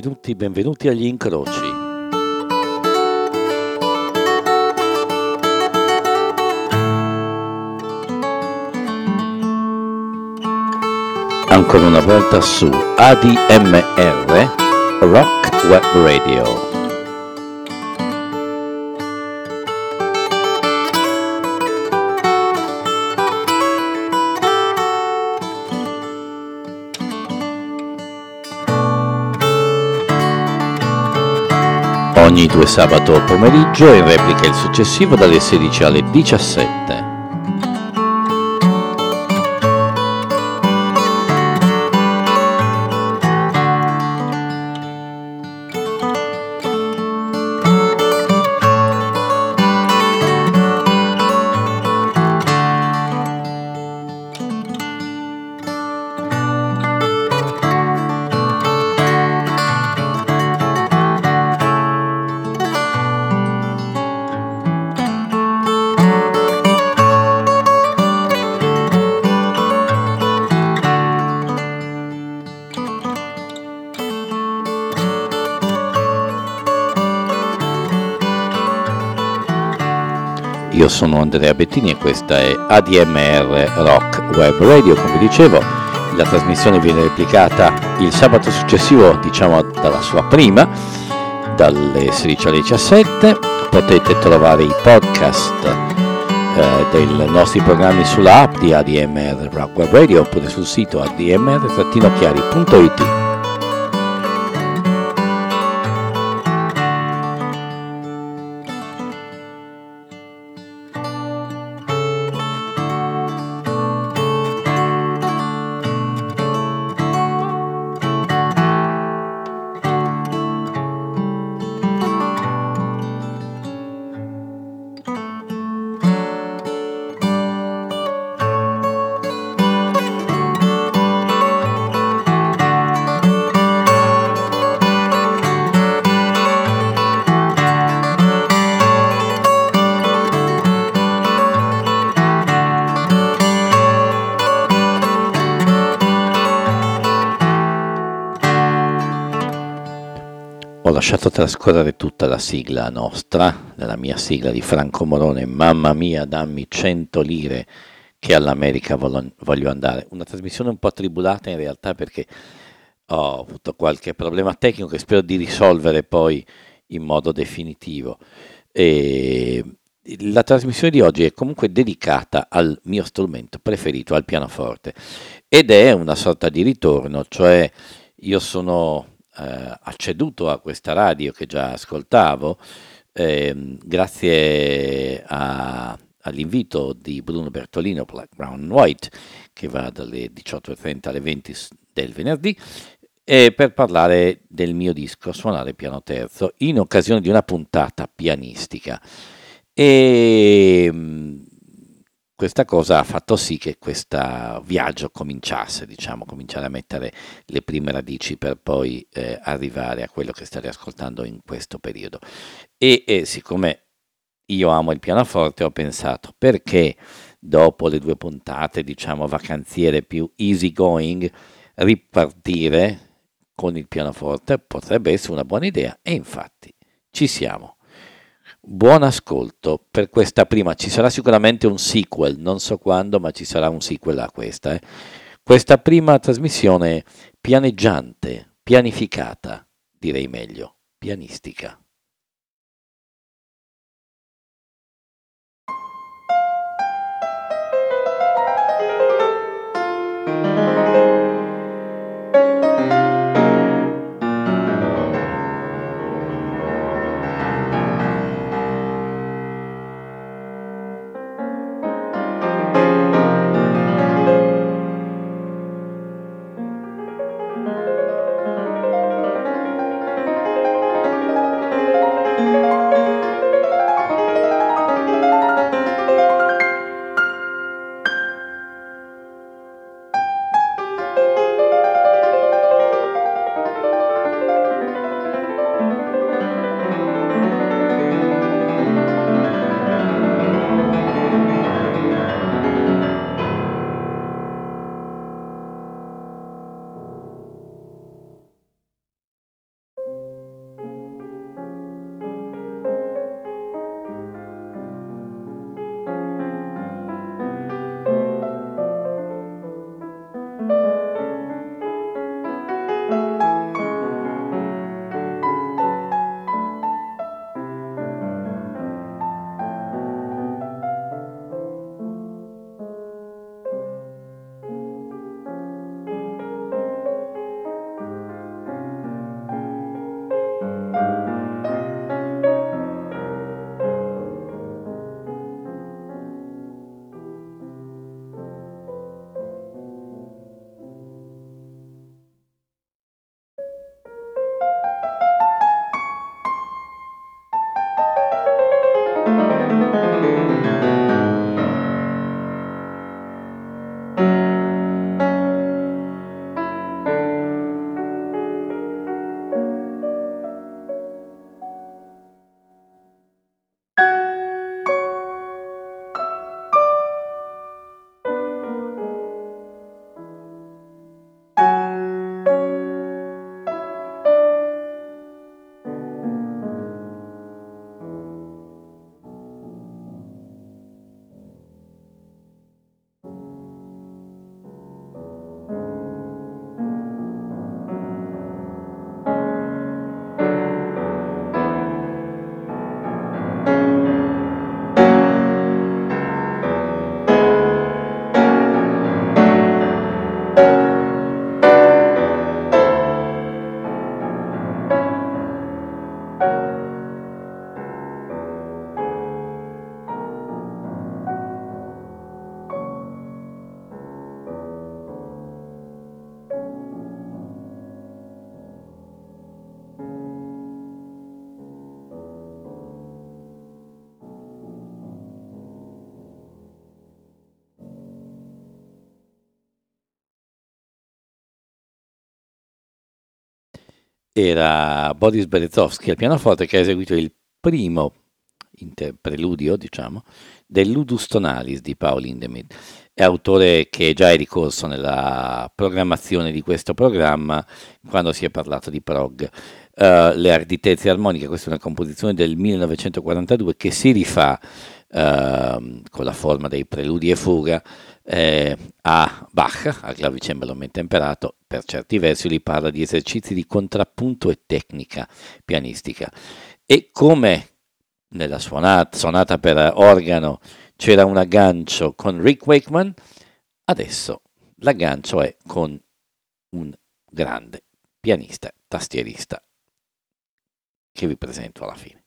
benvenuti, benvenuti agli incroci. Ancora una volta su ADMR Rock Web Radio. Ogni due sabato pomeriggio e in replica il successivo dalle 16 alle 17. Sono Andrea Bettini e questa è ADMR Rock Web Radio, come dicevo la trasmissione viene replicata il sabato successivo, diciamo dalla sua prima, dalle 16 alle 17, potete trovare i podcast eh, dei nostri programmi sulla app di ADMR Rock Web Radio oppure sul sito admr-chiari.it trascorrere tutta la sigla nostra, della mia sigla di Franco Morone, mamma mia dammi 100 lire che all'America voglio andare. Una trasmissione un po' tribulata in realtà perché ho avuto qualche problema tecnico che spero di risolvere poi in modo definitivo. E la trasmissione di oggi è comunque dedicata al mio strumento preferito, al pianoforte, ed è una sorta di ritorno, cioè io sono eh, acceduto a questa radio che già ascoltavo eh, grazie a, all'invito di Bruno Bertolino Black, Brown White che va dalle 18.30 alle 20 del venerdì e per parlare del mio disco Suonare piano terzo in occasione di una puntata pianistica. E questa cosa ha fatto sì che questo viaggio cominciasse, diciamo, cominciare a mettere le prime radici per poi eh, arrivare a quello che state ascoltando in questo periodo. E, e siccome io amo il pianoforte, ho pensato perché dopo le due puntate, diciamo, vacanziere più easy going, ripartire con il pianoforte potrebbe essere una buona idea e infatti ci siamo. Buon ascolto per questa prima, ci sarà sicuramente un sequel, non so quando, ma ci sarà un sequel a questa. Eh. Questa prima trasmissione pianeggiante, pianificata, direi meglio, pianistica. Era Boris Berezovsky al pianoforte che ha eseguito il primo inter- preludio, diciamo, del Ludus Tonalis di Paul Hindemith. È autore che già è ricorso nella programmazione di questo programma quando si è parlato di prog. Uh, le arditezze armoniche, questa è una composizione del 1942 che si rifà uh, con la forma dei preludi e fuga eh, a Bach, al clavicembalo temperato, per certi versi lui parla di esercizi di contrappunto e tecnica pianistica. E come nella suonata, sonata per organo c'era un aggancio con Rick Wakeman, adesso l'aggancio è con un grande pianista, tastierista, che vi presento alla fine.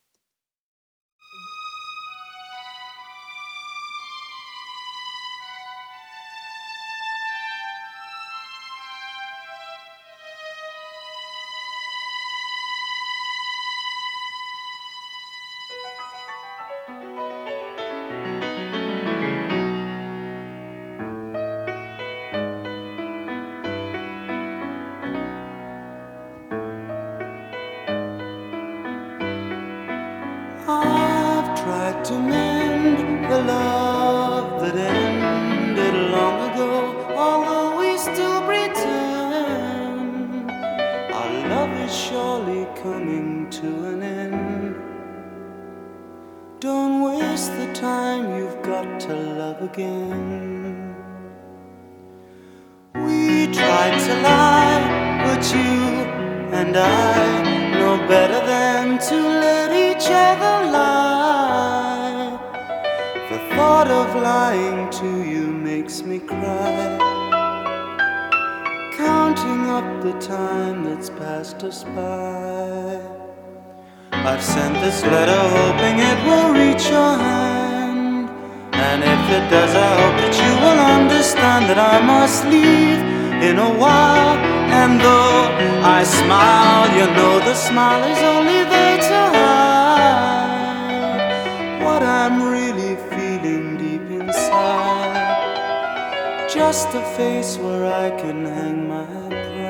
just a face where I can hang my breath.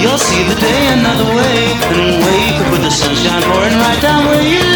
You'll see the day another way and wake up with the sunshine pouring right down where you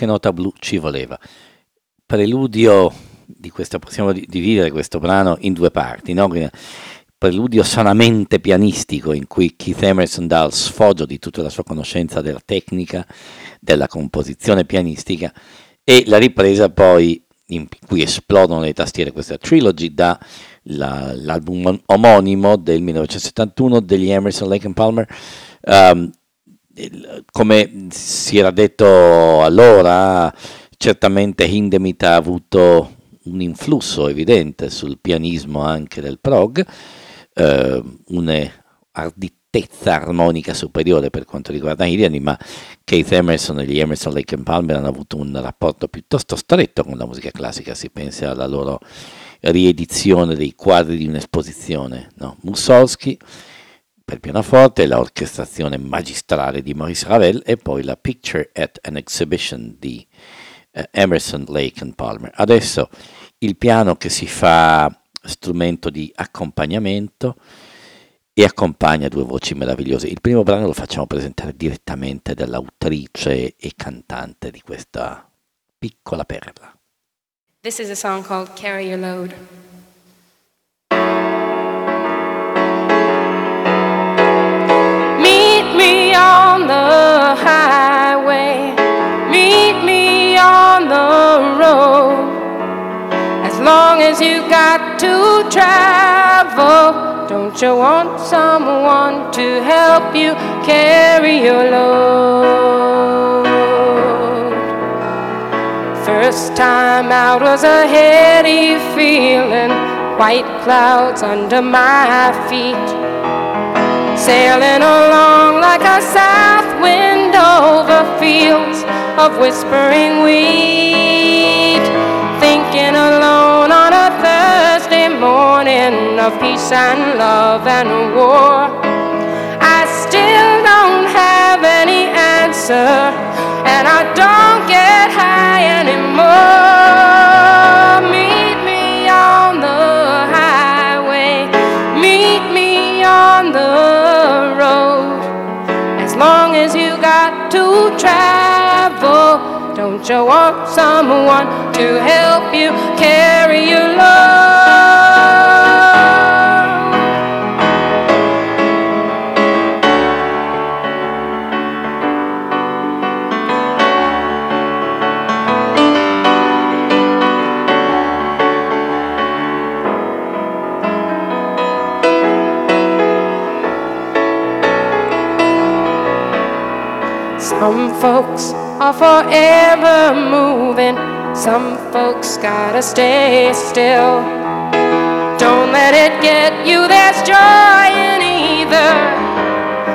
qualche nota blu ci voleva. Preludio di questa, possiamo dividere questo brano in due parti, no? preludio sanamente pianistico in cui Keith Emerson dà il sfoggio di tutta la sua conoscenza della tecnica, della composizione pianistica e la ripresa poi in cui esplodono le tastiere, questa trilogy da la, l'album omonimo del 1971 degli Emerson, Lake and Palmer, um, come si era detto allora, certamente Hindemith ha avuto un influsso evidente sul pianismo anche del prog, eh, un'arditezza armonica superiore per quanto riguarda Iriani, ma Keith Emerson e gli Emerson Lake and Palmer hanno avuto un rapporto piuttosto stretto con la musica classica, si pensa alla loro riedizione dei quadri di un'esposizione. No? Mussorgsky per pianoforte, la orchestrazione magistrale di Maurice Ravel e poi la Picture at an Exhibition di eh, Emerson, Lake and Palmer. Adesso il piano che si fa strumento di accompagnamento e accompagna due voci meravigliose. Il primo brano lo facciamo presentare direttamente dall'autrice e cantante di questa piccola perla. This is a song called Carry Your Load. On the highway, meet me on the road. As long as you got to travel, don't you want someone to help? you carry your load. First time out was a heady feeling, white clouds under my feet. Sailing along like a south wind over fields of whispering wheat. Thinking alone on a Thursday morning of peace and love and war. I still don't have any answer, and I don't get high anymore. You want someone to help you carry your? Some folks are forever moving, some folks gotta stay still. Don't let it get you, there's joy in either.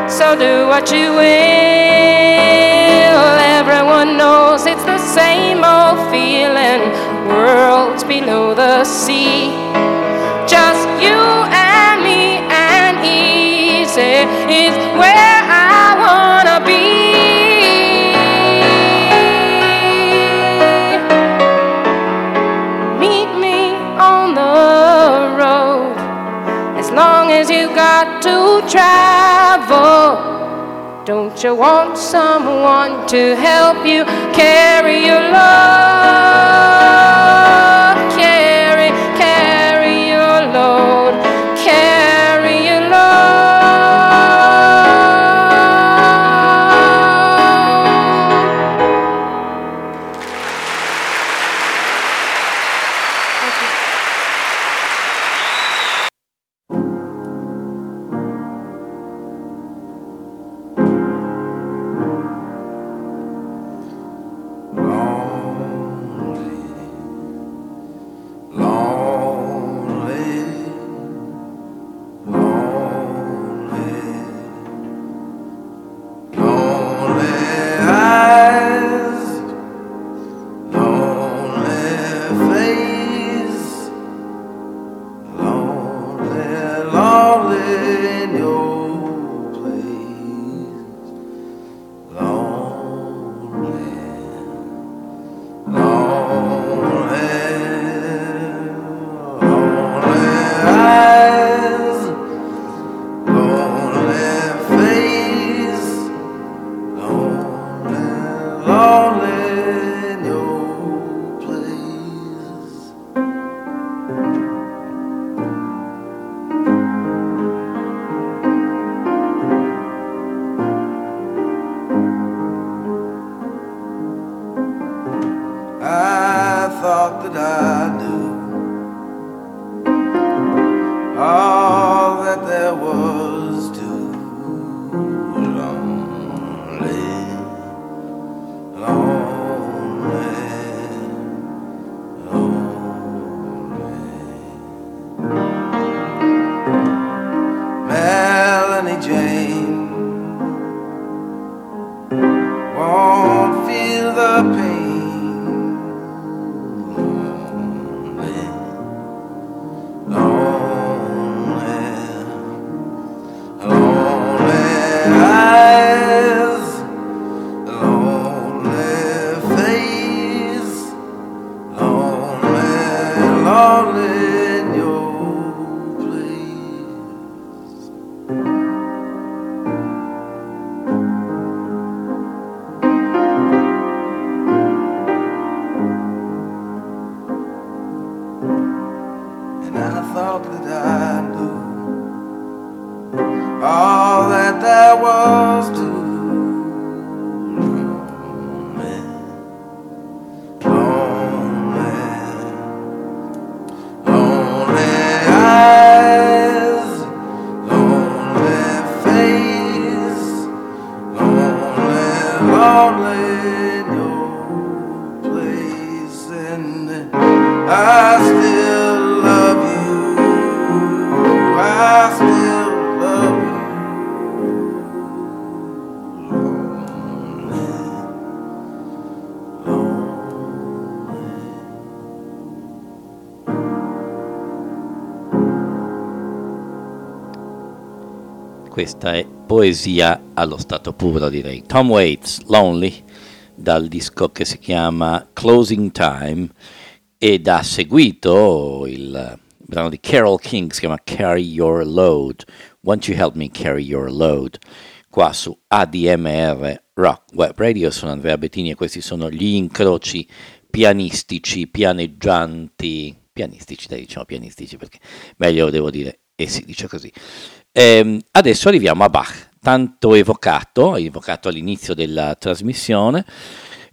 So do what you will. Everyone knows it's the same old feeling, worlds below the sea. Just you and me and easy is where travel. Don't you want someone to help you carry your load? all Questa è poesia allo stato puro, direi. Tom Waits, Lonely, dal disco che si chiama Closing Time ed ha seguito il brano di Carol King, si chiama Carry Your Load. Won't You Help Me Carry Your Load? Qua su ADMR Rock Web Radio, sono Andrea Bettini e questi sono gli incroci pianistici, pianeggianti, pianistici, dai diciamo pianistici perché meglio devo dire e si dice così. Ehm, adesso arriviamo a Bach, tanto evocato, evocato all'inizio della trasmissione,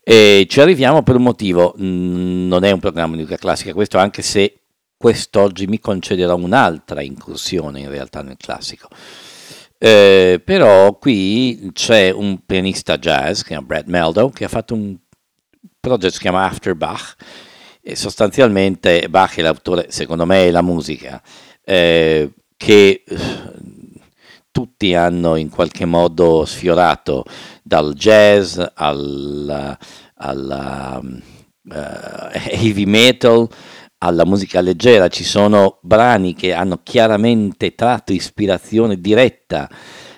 e ci arriviamo per un motivo, non è un programma di musica classica questo, anche se quest'oggi mi concederò un'altra incursione in realtà nel classico. Eh, però qui c'è un pianista jazz, che è Brad Meldow, che ha fatto un progetto che si chiama After Bach, e sostanzialmente Bach è l'autore, secondo me, è la musica, eh, che eh, tutti hanno in qualche modo sfiorato dal jazz al, alla uh, heavy metal alla musica leggera. Ci sono brani che hanno chiaramente tratto ispirazione diretta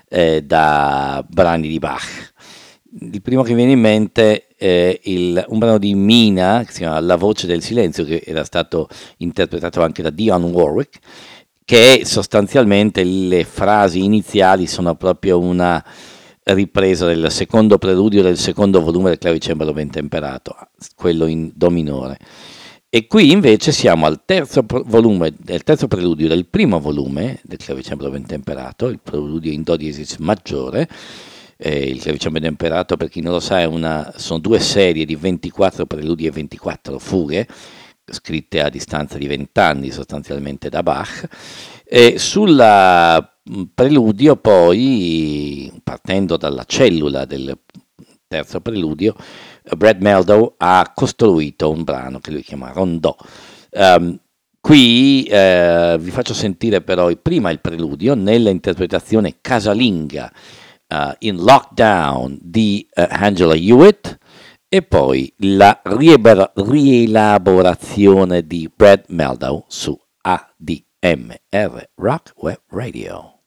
eh, da brani di Bach. Il primo che mi viene in mente è il, un brano di Mina, che si chiama La voce del silenzio, che era stato interpretato anche da Dion Warwick, che sostanzialmente le frasi iniziali sono proprio una ripresa del secondo preludio del secondo volume del clavicembalo ben temperato, quello in do minore. E qui invece siamo al terzo volume, del terzo preludio del primo volume del clavicembalo ben temperato, il preludio in do diesis maggiore. Eh, il clavicembalo ben temperato, per chi non lo sa, una, sono due serie di 24 preludi e 24 fughe scritte a distanza di vent'anni sostanzialmente da Bach. E sul mm, preludio poi, partendo dalla cellula del terzo preludio, Brad Meldow ha costruito un brano che lui chiama Rondò. Um, qui eh, vi faccio sentire però prima il preludio nell'interpretazione casalinga uh, in Lockdown di uh, Angela Hewitt, e poi la rielaborazione di Brad Meldow su ADMR Rock Web Radio.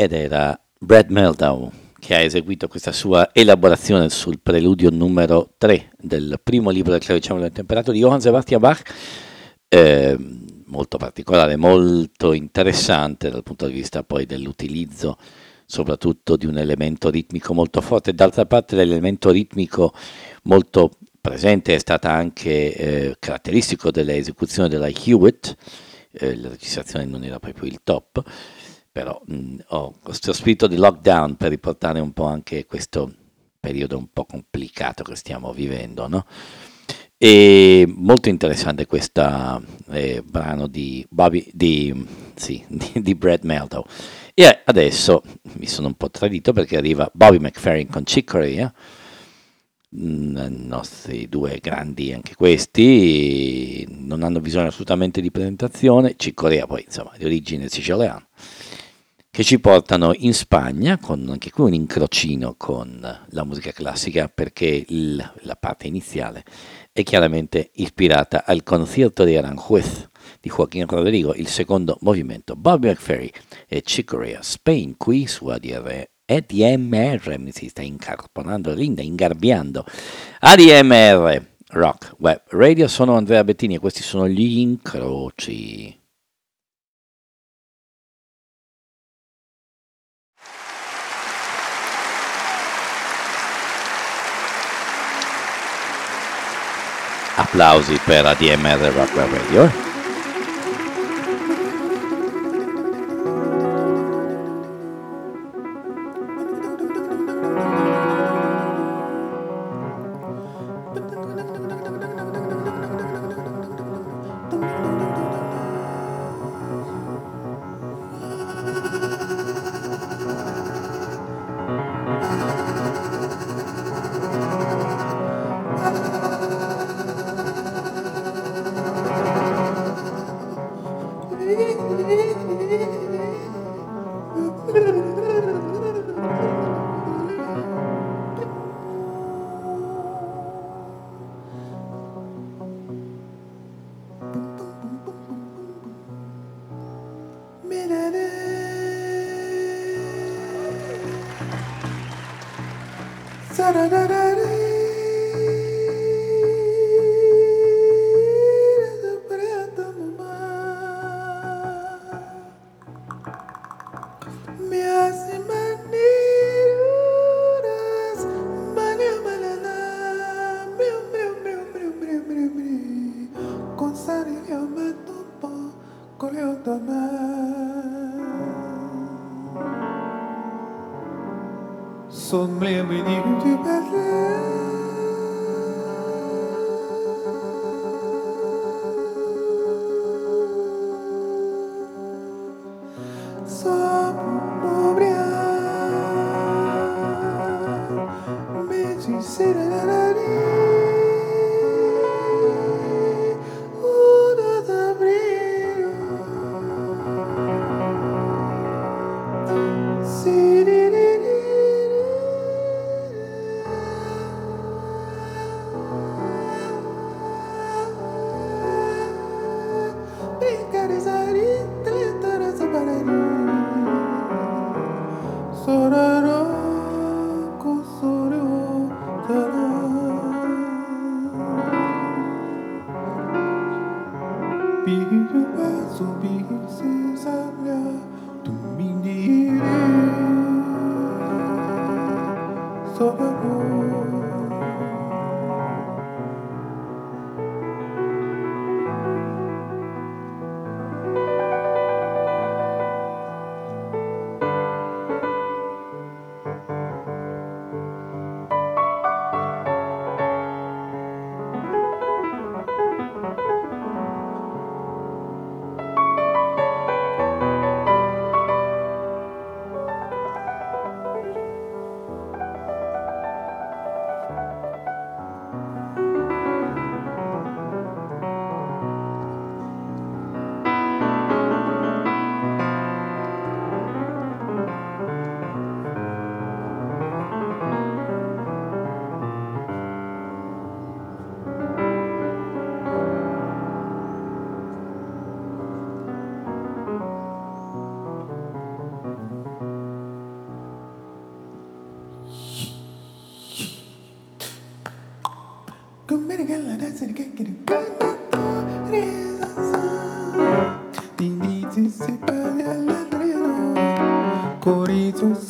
ed era Brad Meldau che ha eseguito questa sua elaborazione sul preludio numero 3 del primo libro del clavicembalo del temperato di Johann Sebastian Bach, eh, molto particolare, molto interessante dal punto di vista poi dell'utilizzo soprattutto di un elemento ritmico molto forte. D'altra parte l'elemento ritmico molto presente è stata anche eh, caratteristico dell'esecuzione della Hewitt, eh, la registrazione non era proprio il top, però mh, ho questo spirito di lockdown per riportare un po' anche questo periodo un po' complicato che stiamo vivendo, no? E molto interessante questo eh, brano di, Bobby, di, sì, di, di Brad Meldo. E adesso mi sono un po' tradito perché arriva Bobby McFerrin con Chick Corea, mm, nostri due grandi anche questi, non hanno bisogno assolutamente di presentazione, Chick Corea poi insomma di origine siciliana che ci portano in Spagna con anche qui un incrocino con la musica classica perché il, la parte iniziale è chiaramente ispirata al concierto di Aranjuez di Joaquín Rodrigo, il secondo movimento, Bobby McFerry e Chicorea Spain qui su ADR ADMR mi si sta incarponando linda, ingarbiando. ADMR Rock Web Radio sono Andrea Bettini e questi sono gli incroci Applausi per ADMR Rock Radio. Son bleu béni Corinthians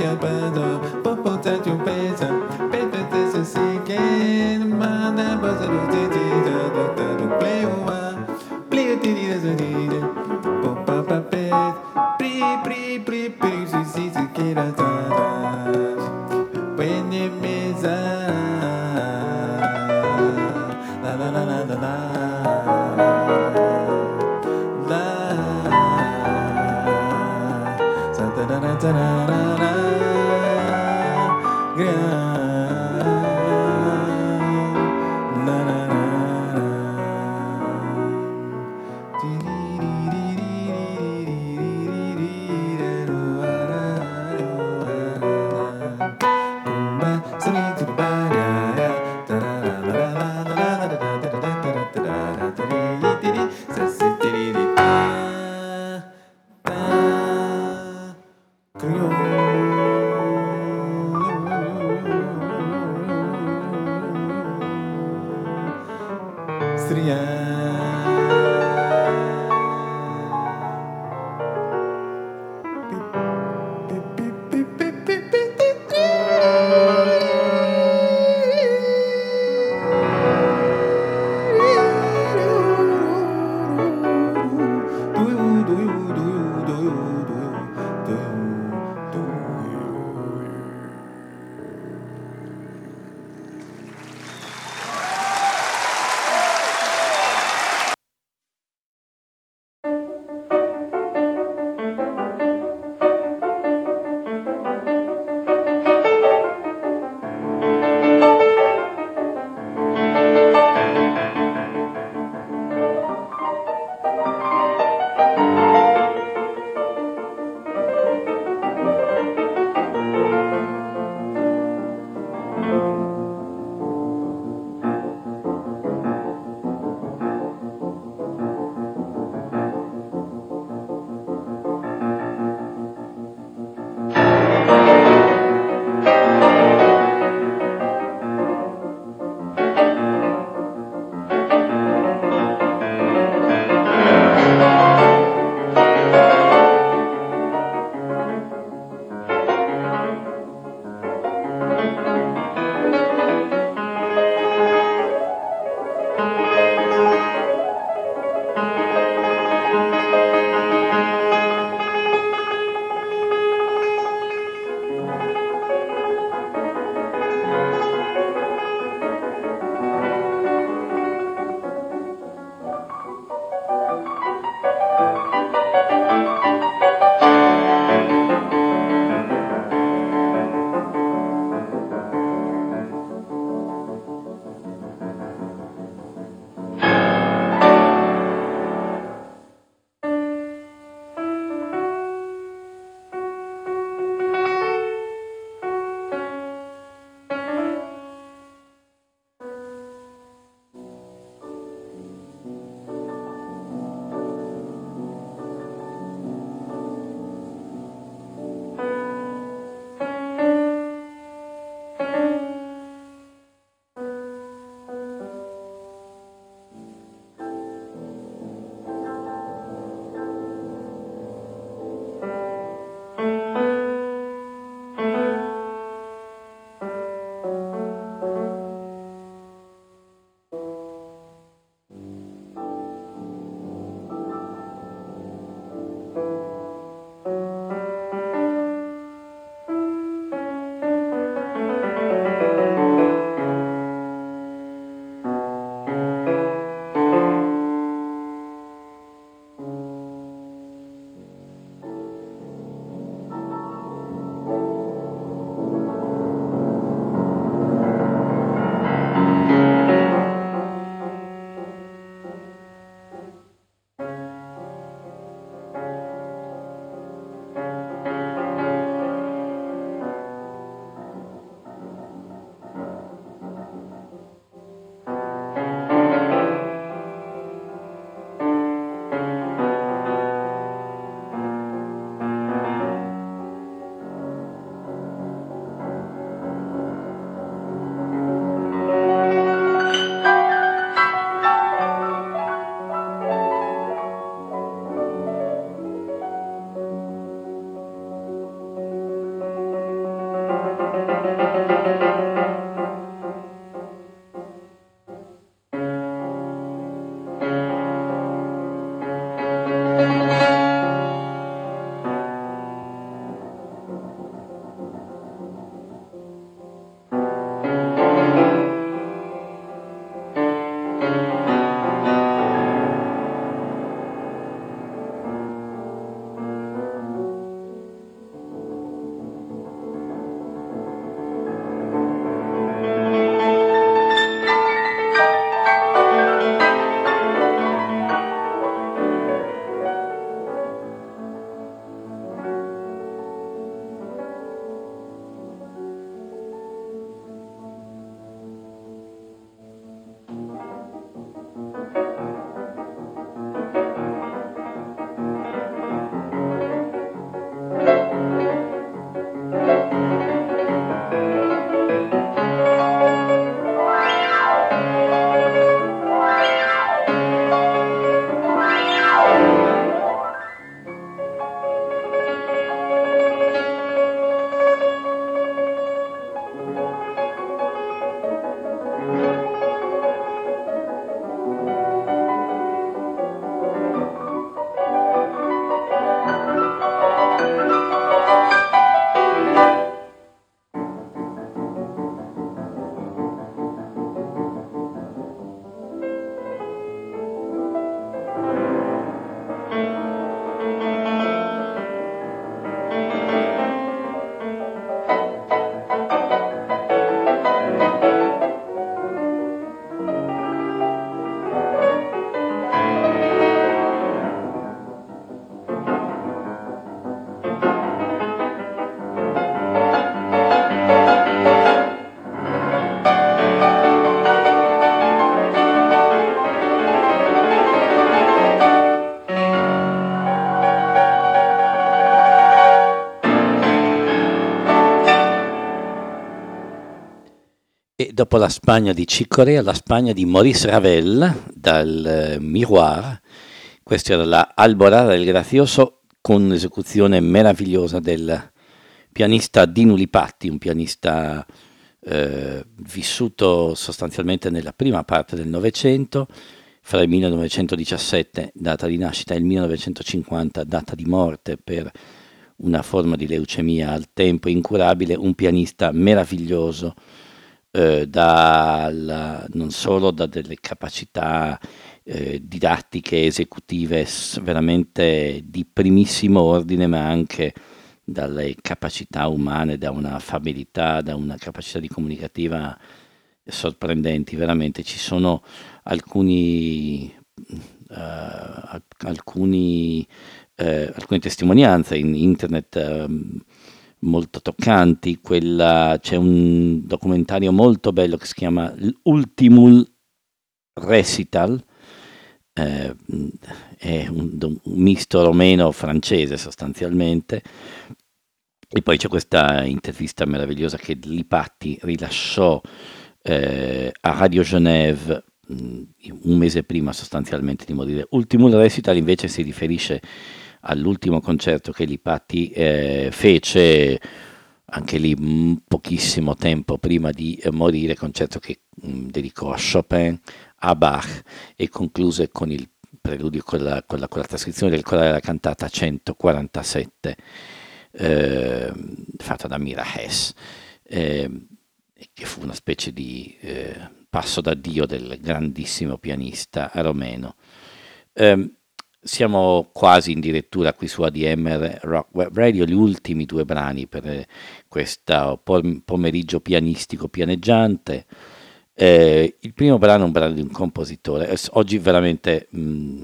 dopo la Spagna di Cicorea, la Spagna di Maurice Ravel dal eh, Miroir. Questa era la Alborada del Grazioso con un'esecuzione meravigliosa del pianista Dino Lipatti, un pianista eh, vissuto sostanzialmente nella prima parte del Novecento, fra il 1917, data di nascita, e il 1950, data di morte per una forma di leucemia al tempo incurabile, un pianista meraviglioso, eh, dalla, non solo da delle capacità eh, didattiche, esecutive veramente di primissimo ordine, ma anche dalle capacità umane, da una affabilità, da una capacità di comunicativa sorprendenti. Veramente ci sono alcuni, uh, alcuni, uh, alcune testimonianze in internet. Uh, molto toccanti, quella, c'è un documentario molto bello che si chiama Ultimul Recital, eh, è un, un, misto romeno-francese sostanzialmente, e poi c'è questa intervista meravigliosa che Lipatti rilasciò eh, a Radio Genève mm, un mese prima sostanzialmente di morire. Ultimul Recital invece si riferisce all'ultimo concerto che Lipatti eh, fece anche lì mm, pochissimo tempo prima di eh, morire, concerto che mh, mm, dedicò a Chopin, a Bach e concluse con il preludio con la, con la, con la trascrizione del corale della cantata 147 eh, fatta da Mira Hess, eh, che fu una specie di eh, passo d'addio del grandissimo pianista romeno. Eh, siamo quasi in direttura qui su ADMR Rock Web Radio, gli ultimi due brani per questo pomeriggio pianistico pianeggiante. Eh, il primo brano è un brano di un compositore, oggi veramente mh, mm,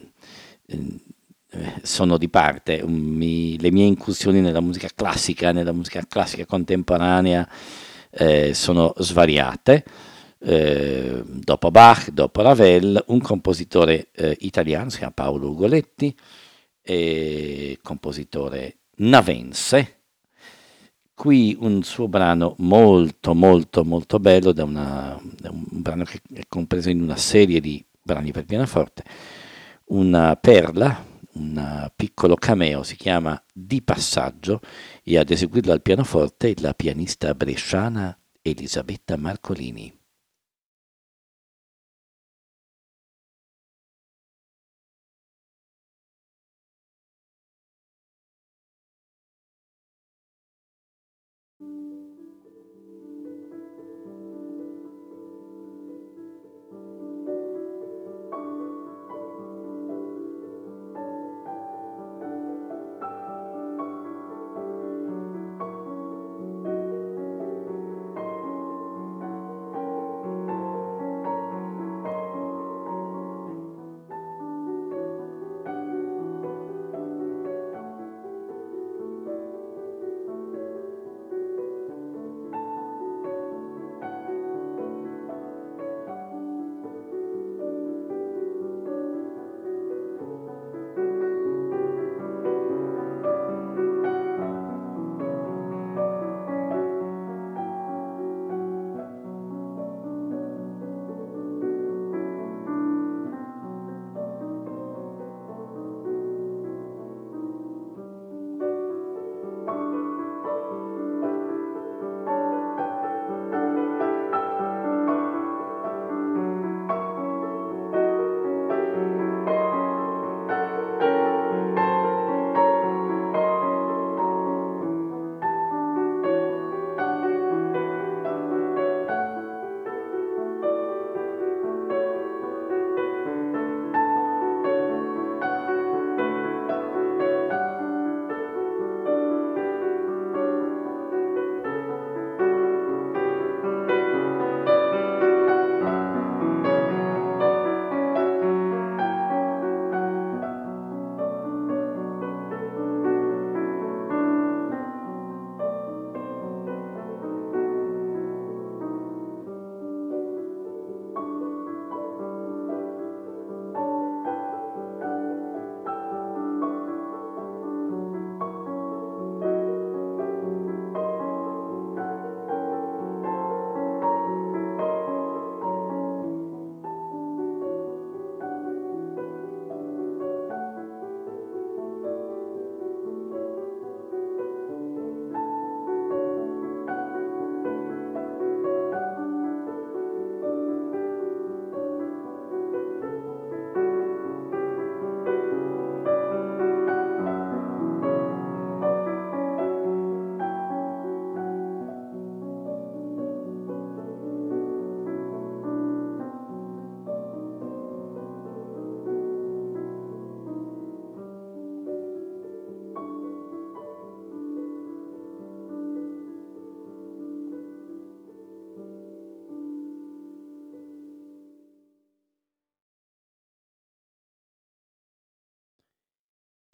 eh, sono di parte, mi, le mie incursioni nella musica classica, nella musica classica contemporanea eh, sono svariate. Eh, dopo Bach, dopo Ravel, un compositore eh, italiano, si chiama Paolo Ugoletti, compositore navense. Qui un suo brano molto molto molto bello, da, una, da un brano che è compreso in una serie di brani per pianoforte, una perla, un piccolo cameo, si chiama Di passaggio e ad eseguirlo al pianoforte la pianista bresciana Elisabetta Marcolini.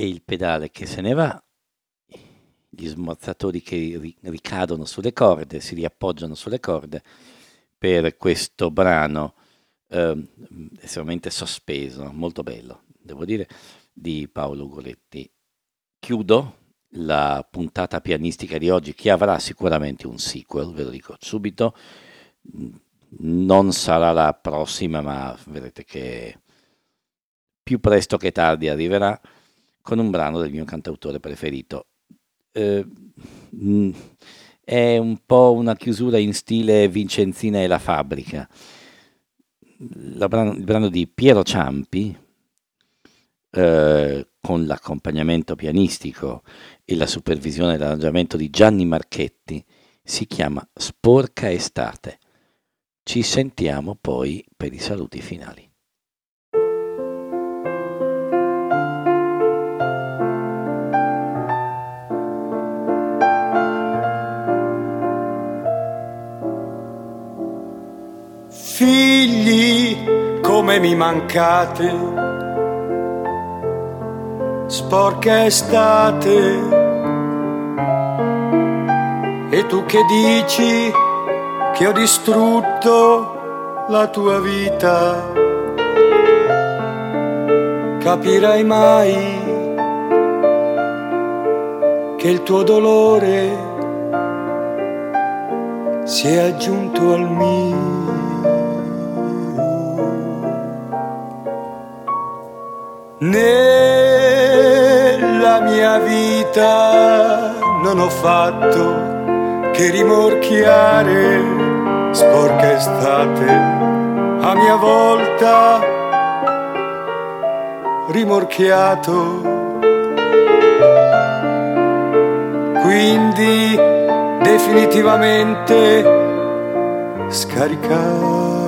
E il pedale che se ne va, gli smorzatori che ri- ricadono sulle corde, si riappoggiano sulle corde per questo brano eh, estremamente sospeso, molto bello, devo dire, di Paolo Goletti. Chiudo la puntata pianistica di oggi, che avrà sicuramente un sequel, ve lo dico subito. Non sarà la prossima, ma vedrete che più presto che tardi arriverà con un brano del mio cantautore preferito. Eh, è un po' una chiusura in stile Vincenzina e la fabbrica. Brano, il brano di Piero Ciampi, eh, con l'accompagnamento pianistico e la supervisione dell'arrangiamento di Gianni Marchetti, si chiama Sporca Estate. Ci sentiamo poi per i saluti finali. Figli, come mi mancate sporca estate. E tu che dici che ho distrutto la tua vita? Capirai mai che il tuo dolore si è aggiunto al mio. Vita non ho fatto che rimorchiare sporca estate a mia volta rimorchiato. Quindi definitivamente scaricato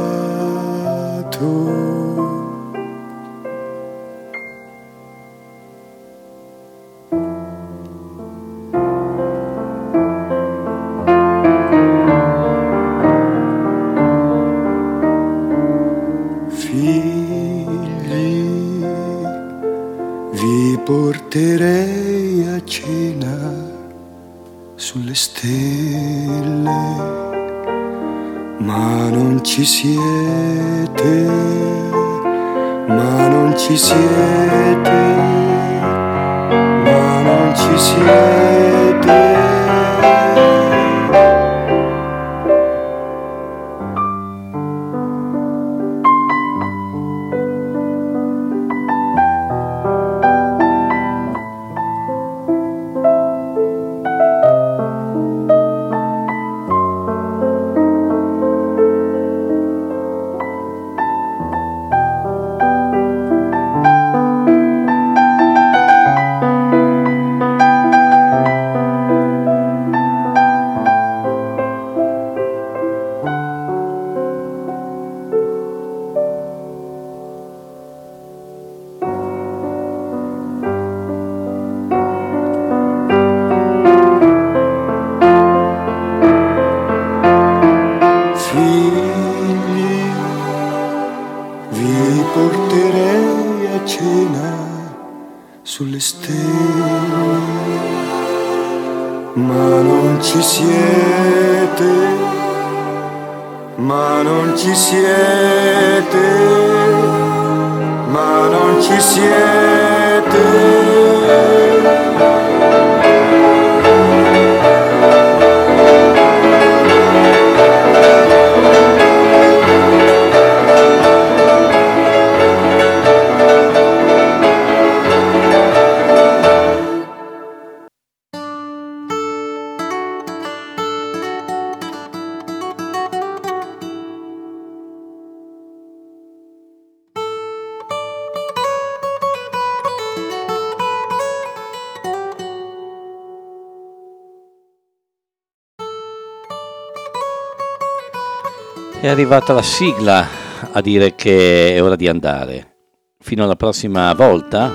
arrivata la sigla a dire che è ora di andare. Fino alla prossima volta,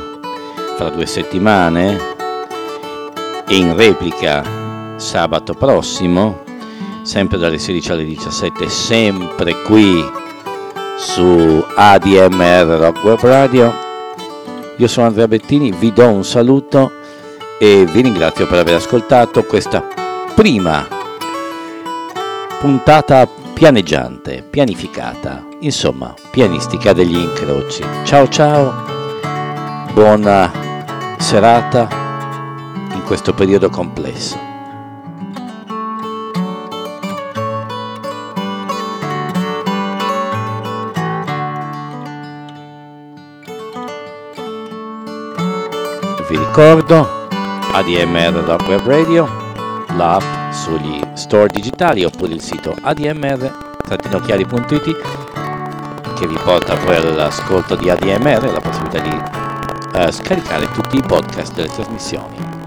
fra due settimane, e in replica sabato prossimo, sempre dalle 16 alle 17, sempre qui su ADMR Rock Web Radio. Io sono Andrea Bettini, vi do un saluto e vi ringrazio per aver ascoltato questa prima puntata pianeggiante, pianificata, insomma, pianistica degli incroci. Ciao ciao, buona serata in questo periodo complesso. Vi ricordo ADMR Web Radio, l'app sugli store digitali oppure il sito admr-chiari.it che vi porta poi all'ascolto di ADMR la possibilità di uh, scaricare tutti i podcast delle trasmissioni.